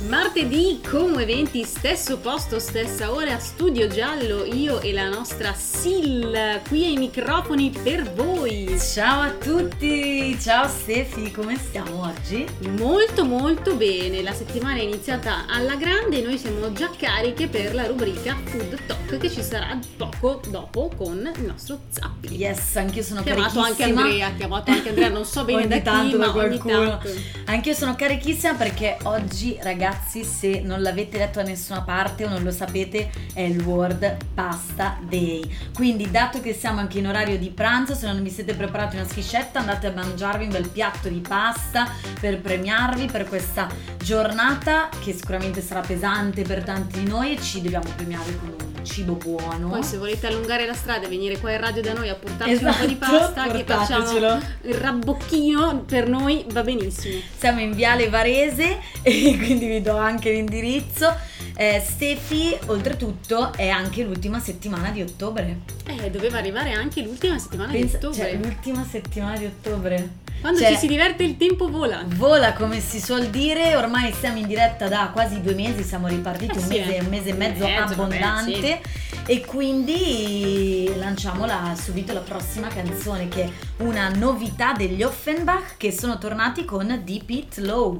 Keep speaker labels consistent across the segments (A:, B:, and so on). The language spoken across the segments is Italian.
A: Martedì come 20, stesso posto, stessa ora, studio giallo, io e la nostra Sil qui ai microfoni per voi.
B: Ciao a tutti, ciao Stefi, come stiamo oggi?
A: Molto molto bene, la settimana è iniziata alla grande e noi siamo già cariche per la rubrica Food Talk che ci sarà poco dopo con il nostro Zappi.
B: Yes, anche io sono
A: chiamato anche. Andrea, chiamato anche Andrea, non so bene
B: ogni
A: da
B: tanto
A: chi, ma ogni
B: qualcuno.
A: tanto.
B: Anche io sono carichissima perché oggi, ragazzi, se non l'avete letto da nessuna parte o non lo sapete, è il World Pasta Day. Quindi, dato che siamo anche in orario di pranzo, se non vi siete preparati una schiscetta, andate a mangiarvi un bel piatto di pasta per premiarvi per questa giornata che sicuramente sarà pesante per tanti di noi e ci dobbiamo premiare con un cibo buono.
A: Poi se volete allungare la strada e venire qua in radio da noi a portarci un
B: Esatto,
A: po' di pasta che facciamo il rabbocchino per noi va benissimo.
B: Siamo in Viale Varese e quindi vi do anche l'indirizzo. Eh, Stefi, oltretutto, è anche l'ultima settimana di ottobre.
A: Eh, doveva arrivare anche l'ultima settimana
B: Pensa-
A: di ottobre.
B: cioè, l'ultima settimana di ottobre.
A: Quando
B: Cioè,
A: ci si diverte il tempo vola.
B: Vola come si suol dire, ormai siamo in diretta da quasi due mesi, siamo ripartiti
A: Eh
B: un
A: sì,
B: mese,
A: eh.
B: un mese e mezzo
A: mezzo, vabbè,
B: abbondante e quindi lanciamo la- subito la prossima canzone che è una novità degli Offenbach che sono tornati con Deep It Low.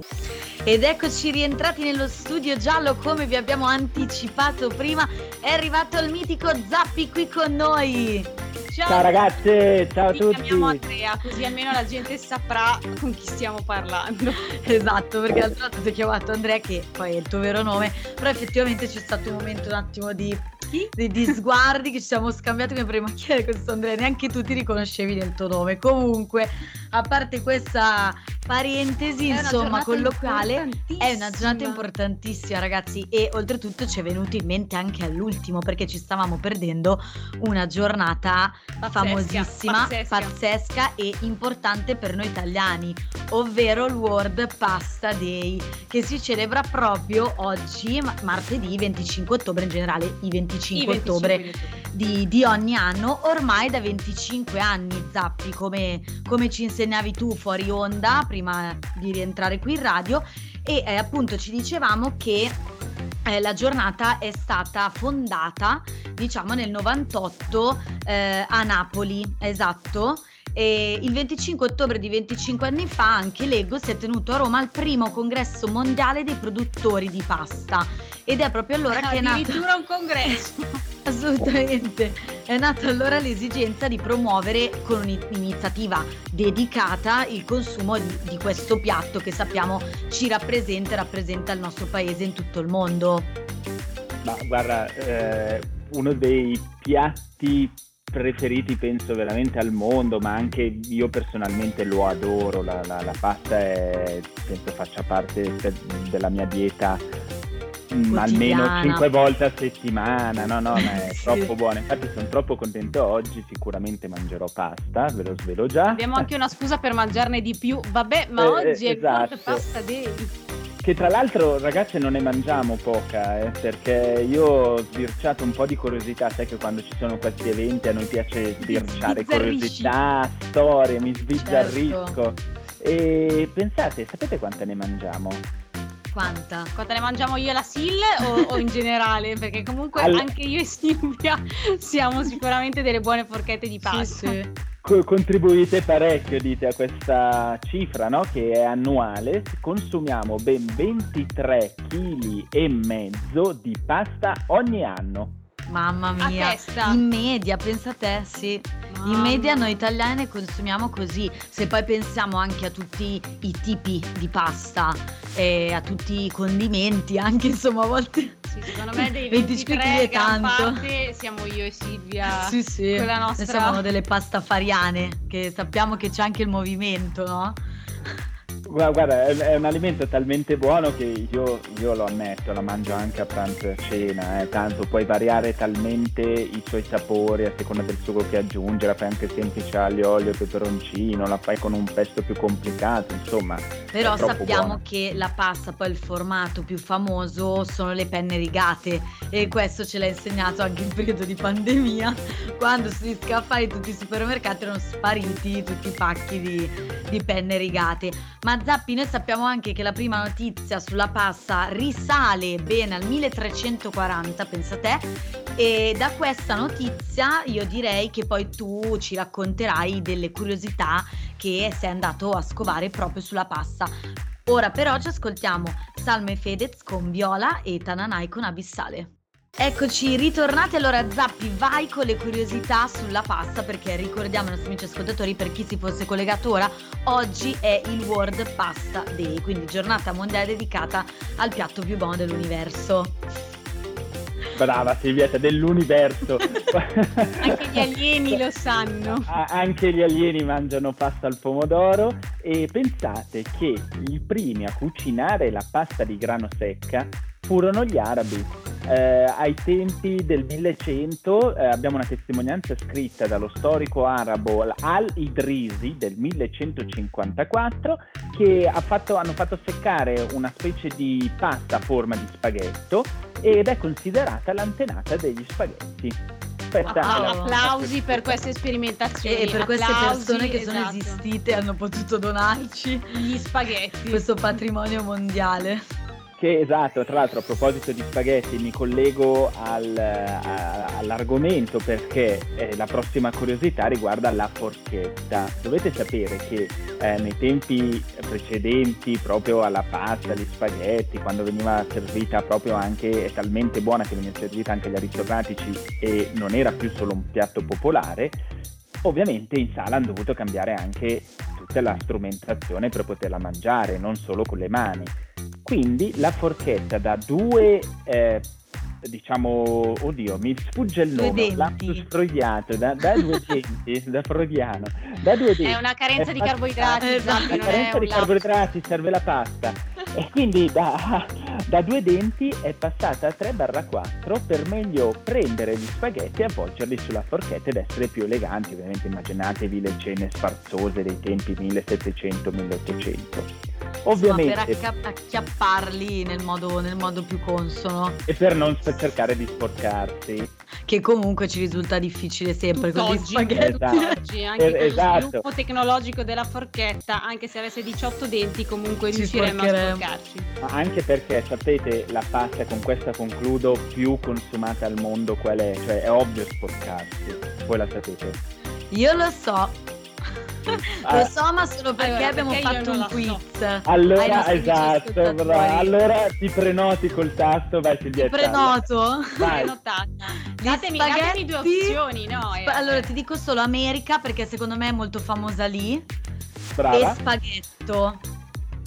B: Ed eccoci rientrati nello studio giallo come vi abbiamo anticipato prima, è arrivato il mitico Zappi qui con noi.
C: Ciao ragazze, ciao a tutti.
D: chiamiamo Andrea, così almeno la gente saprà con chi stiamo parlando.
B: Esatto, perché l'altro volta ti ho chiamato Andrea, che poi è il tuo vero nome, però effettivamente c'è stato un momento un attimo di, di, di sguardi che ci siamo scambiati come prima chi è questo Andrea, neanche tu ti riconoscevi nel tuo nome. Comunque, a parte questa parentesi, insomma, colloquiale, è una giornata importantissima, ragazzi, e oltretutto ci è venuto in mente anche all'ultimo perché ci stavamo perdendo una giornata
D: Pazzesca,
B: famosissima,
D: pazzesca.
B: pazzesca e importante per noi italiani, ovvero il World Pasta Day, che si celebra proprio oggi, ma- martedì 25 ottobre, in generale i 25,
D: I 25
B: ottobre
D: di ottobre.
B: di, di ogni anno, ormai da 25 anni, Zappi, come, come ci insegnavi tu fuori onda, prima di rientrare qui in radio, e eh, appunto ci dicevamo che eh, la giornata è stata fondata, diciamo, nel 98 eh, a Napoli, esatto. E il 25 ottobre di 25 anni fa anche Lego si è tenuto a Roma al primo congresso mondiale dei produttori di pasta ed è proprio allora che è nato
D: Addirittura un congresso.
B: Assolutamente. È nata allora l'esigenza di promuovere con un'iniziativa dedicata il consumo di, di questo piatto che sappiamo ci rappresenta e rappresenta il nostro paese in tutto il mondo.
C: Ma guarda, eh, uno dei piatti preferiti penso veramente al mondo, ma anche io personalmente lo adoro, la, la- la pasta è, penso faccia parte della mia dieta mm, almeno
B: Quotidiana.
C: 5 volte a settimana, no no, ma è troppo buona, infatti sono troppo contento oggi, sicuramente mangerò pasta, ve lo svelo già.
D: Abbiamo anche una scusa per mangiarne di più. Vabbè, ma
C: Eh,
D: oggi è il
C: esatto.
D: World Pasta Day.
C: Che tra l'altro ragazze non ne mangiamo poca, eh, perché io ho sbirciato un po' di curiosità, sai che quando ci sono questi eventi a noi piace sbirciare curiosità, storie, mi sbizzarrisco.
B: Certo.
C: E pensate, sapete quante ne mangiamo?
B: Quanta?
D: Quante ne mangiamo io e la Sil o, o in generale? Perché comunque
C: All-
D: anche io e Silvia siamo sicuramente delle buone forchette di pasta.
B: Sì, sì.
C: Co- contribuite parecchio, dite, a questa cifra, no? Che è annuale. Consumiamo ben 23 kg e mezzo di pasta ogni anno.
B: Mamma mia. In media, pensa a te, sì. In
D: Mamma.
B: media noi italiani ne consumiamo così, se poi pensiamo anche a tutti i tipi di pasta, e a tutti i condimenti, anche insomma a volte...
D: Sì, secondo me dei
B: 25
D: 23
B: è tanto.
D: parte siamo io e Silvia.
B: sì, sì.
D: quella
B: Noi
D: nostra-
B: siamo delle pastafariane, che sappiamo che c'è anche il movimento, no?
C: Gua- Guarda, è, un alimento talmente buono che io, io lo ammetto, la mangio anche a pranzo e a cena, eh, tanto puoi variare talmente i suoi sapori a seconda del sugo che aggiungi, la fai anche semplice aglio, olio peperoncino, la fai con un pesto più complicato, insomma.
B: Però sappiamo
C: buona.
B: che la pasta, poi il formato più famoso sono le penne rigate e questo ce l'ha insegnato anche in periodo di pandemia, quando sugli scaffali tutti i supermercati erano spariti tutti i pacchi di, di penne rigate. Ma Zappi, noi sappiamo anche che la prima notizia sulla pasta risale bene al 1340, pensa te, e da questa notizia io direi che poi tu ci racconterai delle curiosità che sei andato a scovare proprio sulla pasta. Ora però ci ascoltiamo Salme Fedez con Viola e Tananai con Abissale. Eccoci, ritornati allora Zappi, vai con le curiosità sulla pasta perché ricordiamo ai nostri amici ascoltatori per chi si fosse collegato ora, oggi è il World Pasta Day, quindi giornata mondiale dedicata al piatto più buono dell'universo.
C: Brava Silvietta, dell'universo.
D: Anche gli alieni lo sanno.
C: Anche gli alieni mangiano pasta al pomodoro e pensate che i primi a cucinare la pasta di grano secca furono gli arabi eh, ai tempi del 1100 eh, abbiamo una testimonianza scritta dallo storico arabo Al-Idrisi del 1154 che ha fatto, hanno fatto seccare una specie di pasta a forma di spaghetto ed è considerata l'antenata degli spaghetti.
D: Ah, applausi per queste sperimentazioni
B: e per
D: applausi,
B: queste persone che sono
D: esatto.
B: esistite e hanno potuto donarci
D: gli spaghetti
B: questo patrimonio mondiale
C: che esatto, tra l'altro a proposito di spaghetti mi collego al, a, all'argomento perché eh, la prossima curiosità riguarda la forchetta. Dovete sapere che eh, nei tempi precedenti proprio alla pasta, agli spaghetti, quando veniva servita proprio anche, è talmente buona che veniva servita anche agli aristocratici e non era più solo un piatto popolare, ovviamente in sala hanno dovuto cambiare anche tutta la strumentazione per poterla mangiare, non solo con le mani. Quindi la forchetta da due, eh, diciamo, oddio, mi sfugge il nome, lapsus freudiato, da, da due denti, da freudiano, da due denti.
D: è una carenza
C: è
D: di carboidrati
B: Esatto.
C: La carenza di carboidrati serve la pasta. E quindi da, da due denti è passata a 3-4 per meglio prendere gli spaghetti e avvolgerli sulla forchetta ed essere più eleganti. Ovviamente immaginatevi le cene sfarzose dei tempi 1700-1800. Ovviamente,
B: Insomma, per acca- acchiapparli nel modo, nel modo più consono
C: e per non cercare di sporcarsi.
B: che comunque ci risulta difficile sempre con gli spaghetti
D: tutt'oggi, anche
C: Eh,
D: con
C: esatto.
D: lo sviluppo tecnologico della forchetta, anche se avesse 18 denti, comunque
B: Ci
D: riusciremmo a
B: sporcheremo.
D: sporcarci.
C: Ma anche perché sapete la pasta, con questa concludo, più consumata al mondo qual è? Cioè è ovvio sporcarsi, voi la sapete.
B: io lo so lo so ma solo perché
D: Allora,
B: abbiamo
D: perché
B: fatto un
D: so.
B: quiz Ai
C: Allora, esatto, brava. allora ti prenoti col tasto, vai
B: ti
C: Silvietta.
B: prenoto
C: Vai.
D: Datemi, datemi due opzioni, no? eh.
B: Spa- allora ti dico solo America perché secondo me è molto famosa lì
C: Brava.
B: e spaghetto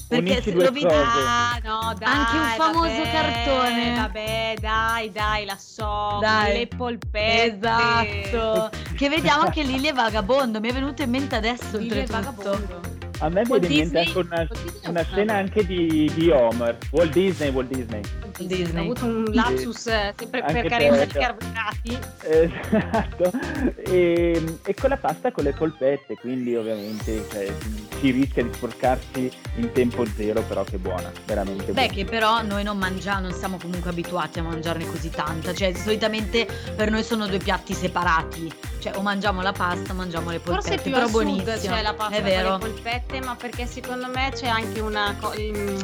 B: perché.
D: Ah, no, dai.
B: Anche un famoso
D: vabbè,
B: cartone.
D: Vabbè, dai, dai, la so.
B: Dai.
D: Le polpette.
B: esatto che vediamo anche Lily è vagabondo mi è venuto in mente adesso
D: Lille è
B: oltretutto
D: vagabondo.
C: A me
D: Walt
C: viene in mente una, una
D: un
C: scena anche di, di Homer. Walt Disney, Walt Disney.
B: Disney.
D: Ho avuto un lapsus eh, sempre
C: Anche
D: per carenza di
C: te,
D: carboidrati.
C: Esatto. E, e con la pasta con le polpette, quindi ovviamente cioè, si rischia di sporcarsi in tempo zero, però che buona, veramente
B: Beh,
C: buona.
B: che però noi non mangiamo, non siamo comunque abituati a mangiarne così tanta. Cioè, solitamente per noi sono due piatti separati. Cioè, o mangiamo la pasta o mangiamo le polpette.
D: Forse più
B: però buonissimo.
D: c'è la pasta
B: È vero.
D: con le polpette, ma perché secondo me c'è anche una mm,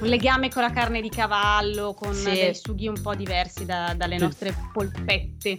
D: un legame con la carne di cavallo, con
B: Sì.
D: dei sughi un po' diversi da- dalle
C: Sì.
D: nostre polpette.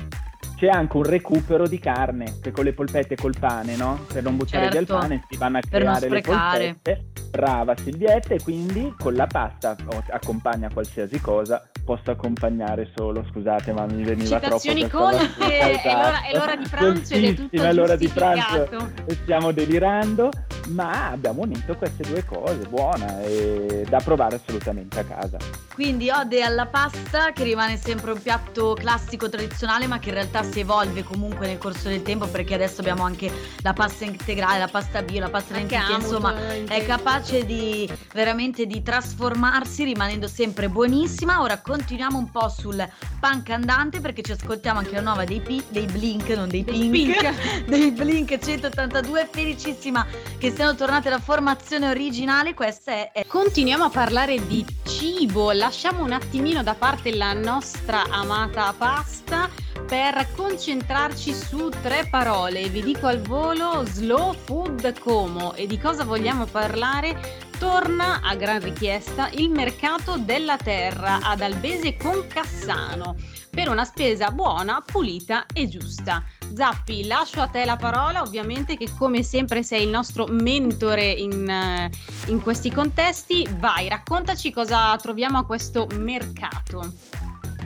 C: C'è anche un recupero di carne, che con le polpette e col pane, no? Per non buttare via il
B: Certo,
C: pane si vanno a creare le polpette. Brava Silvietta, e quindi con la pasta o accompagna qualsiasi cosa. Posso accompagnare solo, scusate, ma mi veniva
D: Citazioni
C: troppo
D: colte,
C: battuta,
D: è l'ora- è l'ora di pranzo ed è tutto
C: è l'ora di pranzo e stiamo delirando, ma abbiamo unito queste due cose, buona e da provare assolutamente a casa.
B: Quindi ode alla pasta che rimane sempre un piatto classico tradizionale ma che in realtà si evolve comunque nel corso del tempo perché adesso abbiamo anche la pasta integrale, la pasta bio, la pasta
D: Amut,
B: insomma è capace di veramente di trasformarsi rimanendo sempre buonissima. Ora continuiamo un po' sul punk andante perché ci ascoltiamo anche la nuova dei, P- dei Blink, non dei,
D: Dei
B: Pink,
D: Pink.
B: dei Blink 182, felicissima che siano tornate alla formazione originale, questa è, è
D: Continuiamo a parlare di cibo, lasciamo un attimino da parte la nostra amata pasta per concentrarci su tre parole. Vi dico al volo Slow Food Como e di cosa vogliamo parlare? Torna a gran richiesta il mercato della terra ad Albese con Cassano per una spesa buona, pulita e giusta. Zappi, lascio a te la parola, ovviamente che come sempre sei il nostro mentore in, eh, in questi contesti. Vai, raccontaci cosa troviamo a questo mercato.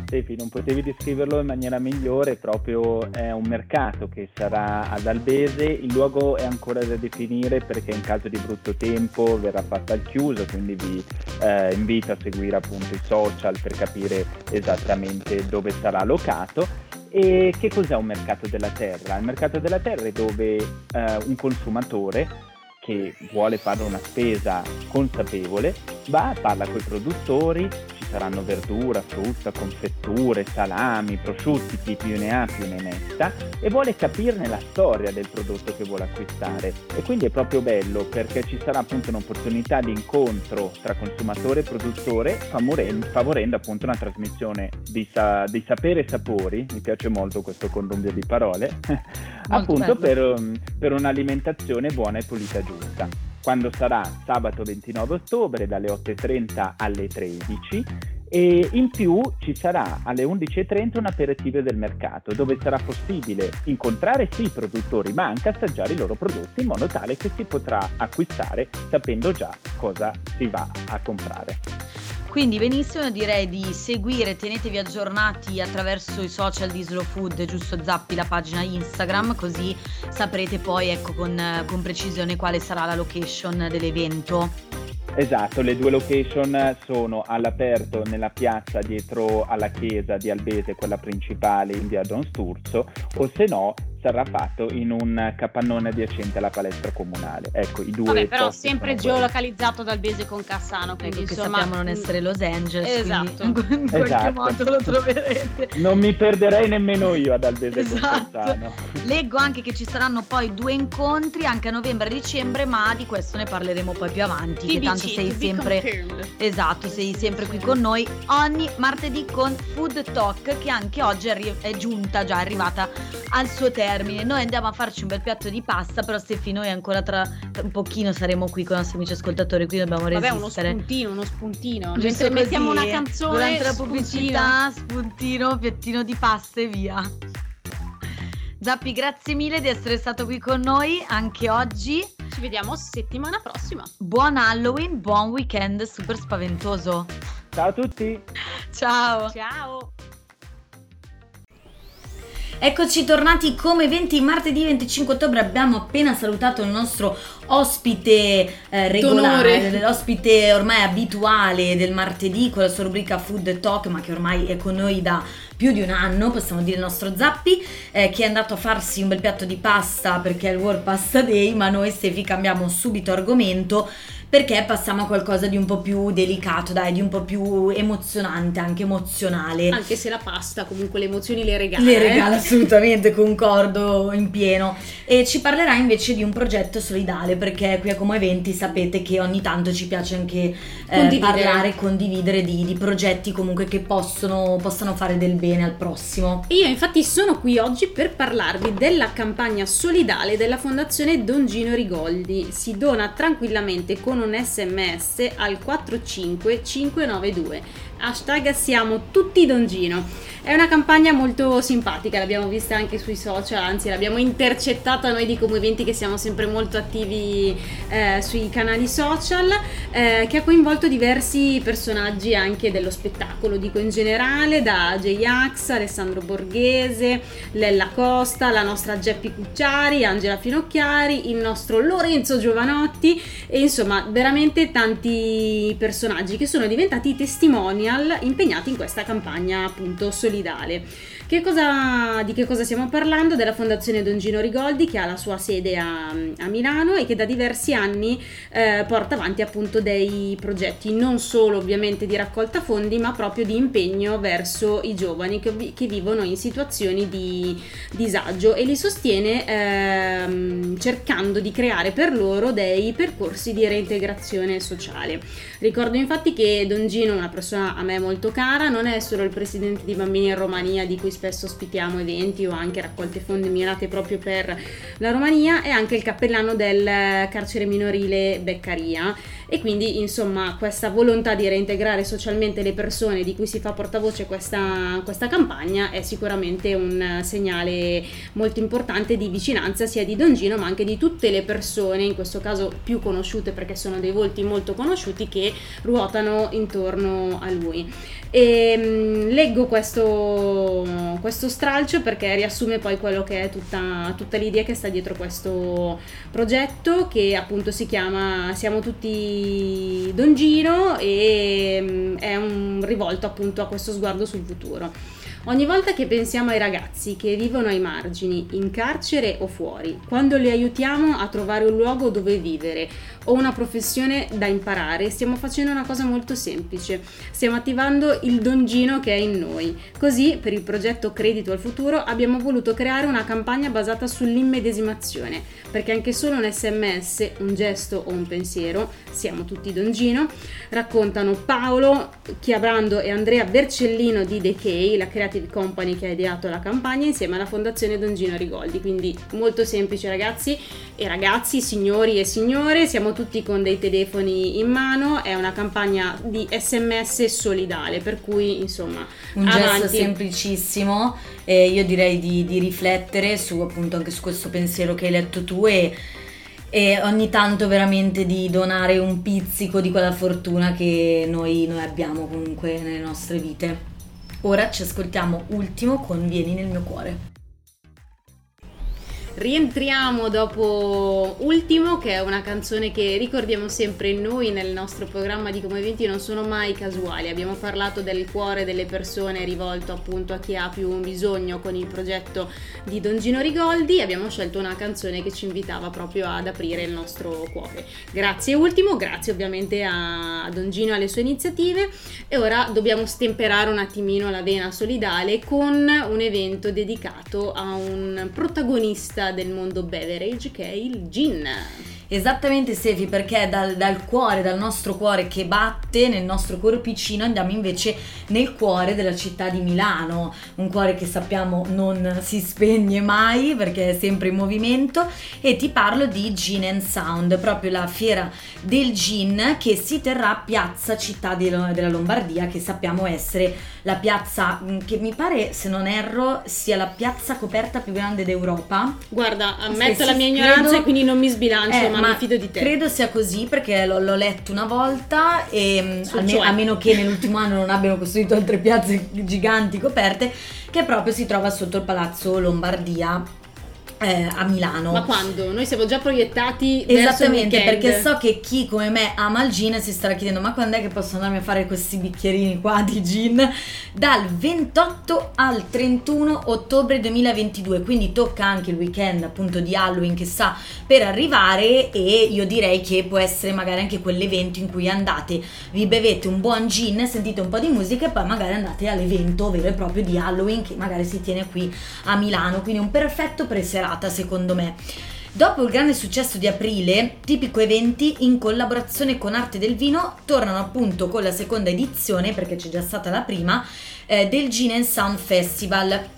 C: Stefi, non potevi descriverlo in maniera migliore, proprio è un mercato che sarà ad Albese, il luogo è ancora da definire perché in caso di brutto tempo verrà fatta al chiuso, quindi vi eh, invito a seguire appunto i social per capire esattamente dove sarà locato. E che cos'è un mercato della terra? Il mercato della terra è dove eh, un consumatore che vuole fare una spesa consapevole va, parla con i produttori, saranno verdura, frutta, confetture, salami, prosciutti, chi più ne ha più ne metta e vuole capirne la storia del prodotto che vuole acquistare. E quindi è proprio bello perché ci sarà appunto un'opportunità di incontro tra consumatore e produttore favorendo, favorendo appunto una trasmissione di, sa- di, sapere e sapori, mi piace molto questo condombio di parole, appunto per, per un'alimentazione buona e pulita giusta quando sarà sabato 29 ottobre dalle 8.30 alle 13 e in più ci sarà alle 11.30 un aperitivo del mercato dove sarà possibile incontrare sì i produttori ma anche assaggiare i loro prodotti in modo tale che si potrà acquistare sapendo già cosa si va a comprare.
B: Quindi benissimo, direi di seguire, tenetevi aggiornati attraverso i social di Slow Food, giusto Zappi la pagina Instagram, così saprete poi ecco, con, con precisione quale sarà la location dell'evento.
C: Esatto, le due location sono all'aperto nella piazza dietro alla chiesa di Albese, quella principale in via Don Sturzo, o se no sarà fatto in un capannone adiacente alla palestra comunale. Ecco, i due
D: Vabbè, però sempre geolocalizzato dal Bese con Cassano, quindi
B: ecco
D: insomma...
B: sappiamo non essere Los Angeles,
D: esatto.
B: in qualche esatto. modo lo troverete.
C: Non mi perderei nemmeno io ad Albese esatto. con Cassano.
B: Leggo anche che ci saranno poi due incontri anche a novembre e dicembre, ma di questo ne parleremo poi più avanti, che tanto sei sempre Esatto, sei sempre qui con noi ogni martedì con Food Talk che anche oggi è, arri- è giunta già è arrivata al suo termine termine. Noi andiamo a farci un bel piatto di pasta, però Steffi, noi ancora tra, un pochino saremo qui con i nostri amici ascoltatori, qui dobbiamo
D: Vabbè,
B: resistere.
D: uno spuntino, uno spuntino. Mentre mettiamo una canzone
B: durante la pubblicità, spuntino, piattino di pasta e via. Zappi, grazie mille di essere stato qui con noi anche oggi.
D: Ci vediamo settimana prossima.
B: Buon Halloween, buon weekend super spaventoso.
C: Ciao a tutti.
B: Ciao.
D: Ciao.
B: Eccoci tornati come 20 martedì 25 ottobre abbiamo appena salutato il nostro ospite eh, regolare, l'ospite ormai abituale del martedì con la sua rubrica Food Talk ma che ormai è con noi da più di un anno, possiamo dire il nostro Zappi, eh, che è andato a farsi un bel piatto di pasta perché è il World Pasta Day, ma noi Stefi cambiamo subito argomento perché passiamo a qualcosa di un po' più delicato, dai, di un po' più emozionante, anche emozionale.
A: Anche se la pasta comunque le emozioni le regala.
B: Le regala eh? assolutamente, concordo in pieno. E ci parlerà invece di un progetto solidale, perché qui a Como Eventi sapete che ogni tanto ci piace anche eh, parlare e condividere di, di, progetti comunque che possono, possano fare del bene al prossimo.
A: Io infatti sono qui oggi per parlarvi della campagna solidale della Fondazione Don Gino Rigoldi. Si dona tranquillamente con un sms al 45592 hashtag siamo tutti Dongino. È una campagna molto simpatica, l'abbiamo vista anche sui social, anzi l'abbiamo intercettata noi di Come Eventi che siamo sempre molto attivi eh, sui canali social, eh, che ha coinvolto diversi personaggi anche dello spettacolo, dico in generale, da J-Ax, Alessandro Borghese, Lella Costa, la nostra Geppi Cucciari, Angela Finocchiari, il nostro Lorenzo Giovanotti e insomma veramente tanti personaggi che sono diventati testimonial impegnati in questa campagna appunto solidale. Che cosa, di che cosa stiamo parlando? Della Fondazione Don Gino Rigoldi che ha la sua sede a, a Milano e che da diversi anni eh, porta avanti appunto dei progetti non solo ovviamente di raccolta fondi ma proprio di impegno verso i giovani che, che vivono in situazioni di disagio e li sostiene ehm, cercando di creare per loro dei percorsi di reintegrazione sociale. Ricordo infatti che Don Gino una persona a me molto cara, non è solo il presidente di Bambini in Romania di cui spesso ospitiamo eventi o anche raccolte fondi mirate proprio per la Romania, è anche il cappellano del carcere minorile Beccaria e quindi insomma questa volontà di reintegrare socialmente le persone di cui si fa portavoce questa, questa campagna è sicuramente un segnale molto importante di vicinanza sia di Don Gino ma anche di tutte le persone, in questo caso più conosciute perché sono dei volti molto conosciuti che ruotano intorno a lui. E, mh, leggo questo, questo, stralcio perché riassume poi quello che è tutta, tutta l'idea che sta dietro questo progetto che appunto si chiama Siamo tutti Don Gino e mh, è un rivolto appunto a questo sguardo sul futuro. Ogni volta che pensiamo ai ragazzi che vivono ai margini, in carcere o fuori, quando li aiutiamo a trovare un luogo dove vivere o una professione da imparare, stiamo facendo una cosa molto semplice. Stiamo attivando il dongino che è in noi. Così, per il progetto Credito al Futuro, abbiamo voluto creare una campagna basata sull'immedesimazione, perché anche solo un sms, un gesto o un pensiero, siamo tutti dongino, raccontano Paolo Chiabrando e Andrea Bercellino di Decay, la Creative Company che ha ideato la campagna insieme alla Fondazione Don Gino Rigoldi. Quindi molto semplice ragazzi e ragazzi, signori e signore, siamo tutti con dei telefoni in mano, è una campagna di sms solidale, per cui insomma...
B: Un avanti. gesto semplicissimo e io direi di, di riflettere su appunto anche su questo pensiero che hai letto tu e e ogni tanto veramente di donare un pizzico di quella fortuna che noi, noi abbiamo comunque nelle nostre vite. Ora ci ascoltiamo ultimo con Vieni nel mio cuore.
A: Rientriamo dopo Ultimo, che è una canzone che ricordiamo sempre noi nel nostro programma di Come Eventi non sono mai casuali. Abbiamo parlato del cuore delle persone rivolto appunto a chi ha più bisogno con il progetto di Don Gino Rigoldi. Abbiamo scelto una canzone che ci invitava proprio ad aprire il nostro cuore. Grazie Ultimo, grazie ovviamente a Don Gino e alle sue iniziative. E ora dobbiamo stemperare un attimino la vena solidale con un evento dedicato a un protagonista del mondo beverage che è il gin.
B: Esattamente Sefi, perché dal, dal, cuore, dal nostro cuore che batte nel nostro corpicino andiamo invece nel cuore della città di Milano, un cuore che sappiamo non si spegne mai perché è sempre in movimento e ti parlo di Gin and Sound, proprio la fiera del gin che si terrà a Piazza Città della Lombardia che sappiamo essere la piazza mm, che mi pare se non erro sia la piazza coperta più grande d'Europa.
A: Guarda, ammetto la mia ignoranza credo, e quindi non mi sbilancio. Eh, ma,
B: ma
A: mi fido di te.
B: Credo sia così perché l'ho, l'ho letto una volta e mm, almeno, a meno che nell'ultimo anno non abbiano costruito altre piazze giganti coperte, che proprio si trova sotto il palazzo Lombardia eh, a Milano.
A: Ma quando? Noi siamo già proiettati
B: Esattamente, perché so che chi come me ama il gin si starà chiedendo ma quando è che posso andarmi a fare questi bicchierini qua di gin? Dal 28 al 31 ottobre 2022, quindi tocca anche il weekend appunto di Halloween che sta per arrivare e io direi che può essere magari anche quell'evento in cui andate, vi bevete un buon gin, sentite un po' di musica e poi magari andate all'evento vero e proprio di Halloween che magari si tiene qui a Milano, quindi un perfetto preserato serata secondo me. Dopo il grande successo di aprile, Tipico Eventi in collaborazione con Arte del Vino tornano appunto con la seconda edizione, perché c'è già stata la prima, eh, del Gin Sound Festival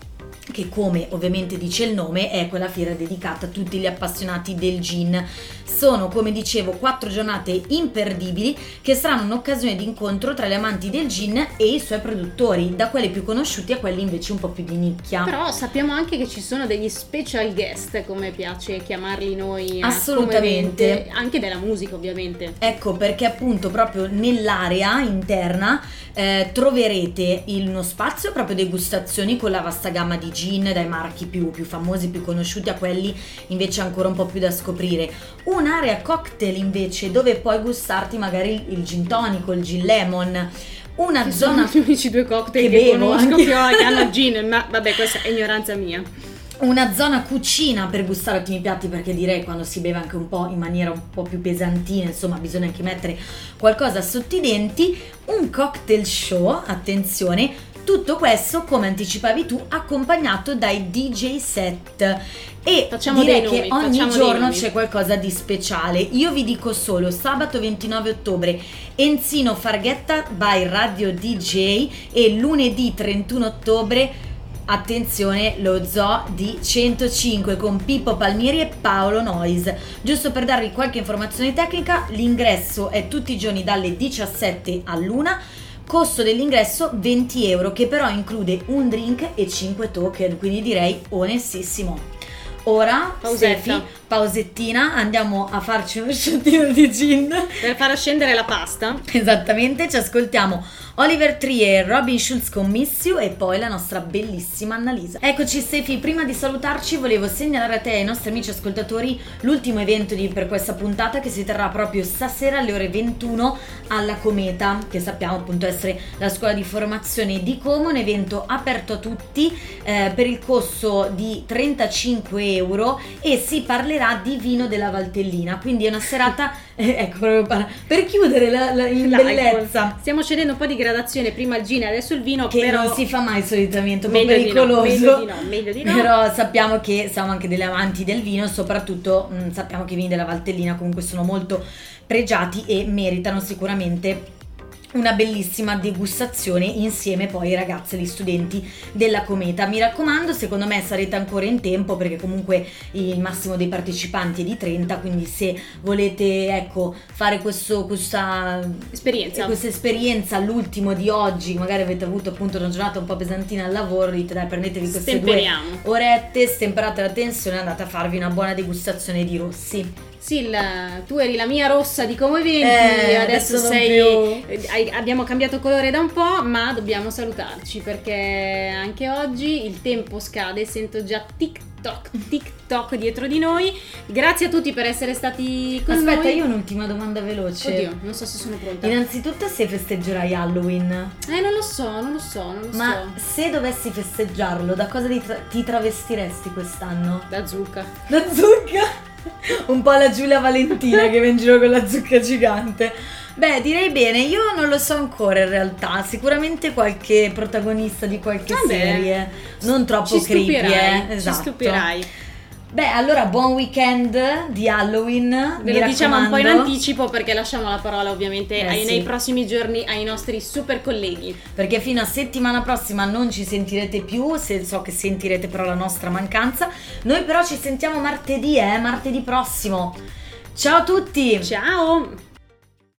B: che come ovviamente dice il nome è quella fiera dedicata a tutti gli appassionati del gin. Sono, come dicevo, quattro giornate imperdibili che saranno un'occasione di incontro tra gli amanti del gin e i suoi produttori, da quelli più conosciuti a quelli invece un po' più di nicchia.
A: Però sappiamo anche che ci sono degli special guest, come piace chiamarli noi.
B: Assolutamente.
A: Anche della musica, ovviamente.
B: Ecco, perché appunto proprio nell'area interna eh, troverete uno spazio proprio degustazioni con la vasta gamma di gin, dai marchi più, più famosi, più conosciuti a quelli invece ancora un po' più da scoprire. Un'area cocktail invece dove puoi gustarti magari il gin tonico, il gin lemon. Una
A: Ci
B: zona
A: sono gli unici due cocktail che, che conosco che hanno gin ma vabbè questa è ignoranza mia.
B: Una zona cucina per gustare ottimi piatti perché direi quando si beve anche un po' in maniera un po' più pesantina insomma bisogna anche mettere qualcosa sotto i denti. Un cocktail show attenzione Tutto questo, come anticipavi tu, accompagnato dai DJ set. E
A: Facciamo
B: direi
A: nomi,
B: che ogni giorno c'è qualcosa di speciale. Io vi dico solo sabato 29 ottobre Enzino Farghetta by Radio DJ e lunedì 31 ottobre attenzione lo zoo di 105 con Pippo Palmieri e Paolo Nois. Giusto per darvi qualche informazione tecnica, l'ingresso è tutti i giorni dalle 17 all'una. Costo dell'ingresso 20 euro che però include un drink e 5 token, quindi direi onestissimo. Ora,
A: Pausetta.
B: Pausettina, andiamo a farci un shotino di gin.
A: Per far scendere la pasta.
B: Esattamente, ci ascoltiamo Oliver Tree e Robin Schulz con Miss You e poi la nostra bellissima Annalisa. Eccoci Stefi, prima di salutarci volevo segnalare a te e ai nostri amici ascoltatori l'ultimo evento di- per questa puntata che si terrà proprio stasera alle ore 21 alla Cometa, che sappiamo appunto essere la scuola di formazione di Como, un evento aperto a tutti eh, per il costo di 35 euro e si parlerà di vino della Valtellina, quindi è una serata, eh, ecco proprio par- per chiudere la, la- in
A: L'alcol.
B: bellezza.
A: Stiamo scendendo un po' di gradazione, prima il gin e adesso il vino,
B: Che
A: però
B: non si fa mai solitamente, un po'
A: meglio di no,
B: pericoloso.
A: meglio di no, meglio di no.
B: Però sappiamo che siamo anche delle amanti del vino, soprattutto mh, sappiamo che i vini della Valtellina comunque sono molto pregiati e meritano sicuramente una bellissima degustazione insieme poi ai ragazzi e agli studenti della Cometa. Mi raccomando, secondo me sarete ancora in tempo perché comunque il massimo dei partecipanti è di 30, quindi se volete ecco fare questo, questa
A: esperienza.
B: questa esperienza, l'ultimo di oggi, magari avete avuto appunto una giornata un po' pesantina al lavoro, dite dai prendetevi queste due orette, stemperate la tensione e andate a farvi una buona degustazione di rossi.
A: Sì, il- tu eri la mia rossa di Como Eventi,
B: Eh,
A: adesso,
B: adesso
A: sei, eh, hai- abbiamo cambiato colore da un po', ma dobbiamo salutarci perché anche oggi il tempo scade, sento già TikTok, TikTok dietro di noi. Grazie a tutti per essere stati con
B: Aspetta,
A: noi.
B: io ho un'ultima domanda veloce.
A: Oddio, non so se sono pronta.
B: Innanzitutto se festeggerai Halloween,
A: Eh, non lo so, non lo so, non lo
B: ma
A: so.
B: se dovessi festeggiarlo, da cosa ti, tra- ti travestiresti quest'anno?
A: Da zucca.
B: Da zucca? Un po' la Giulia Valentina che va in giro con la zucca gigante. Beh, direi bene, io non lo so ancora in realtà, sicuramente qualche protagonista di qualche
A: Vabbè.
B: serie, non troppo creepy, eh. Esatto.
A: ci stupirai.
B: Beh, allora buon weekend di Halloween,
A: Ve lo diciamo un po' in anticipo perché lasciamo la parola ovviamente
B: Eh,
A: ai-
B: sì.
A: nei prossimi giorni ai nostri super colleghi.
B: Perché fino a settimana prossima non ci sentirete più, se so che sentirete però la nostra mancanza. Noi però ci sentiamo martedì, eh, martedì prossimo. Ciao a tutti!
A: Ciao!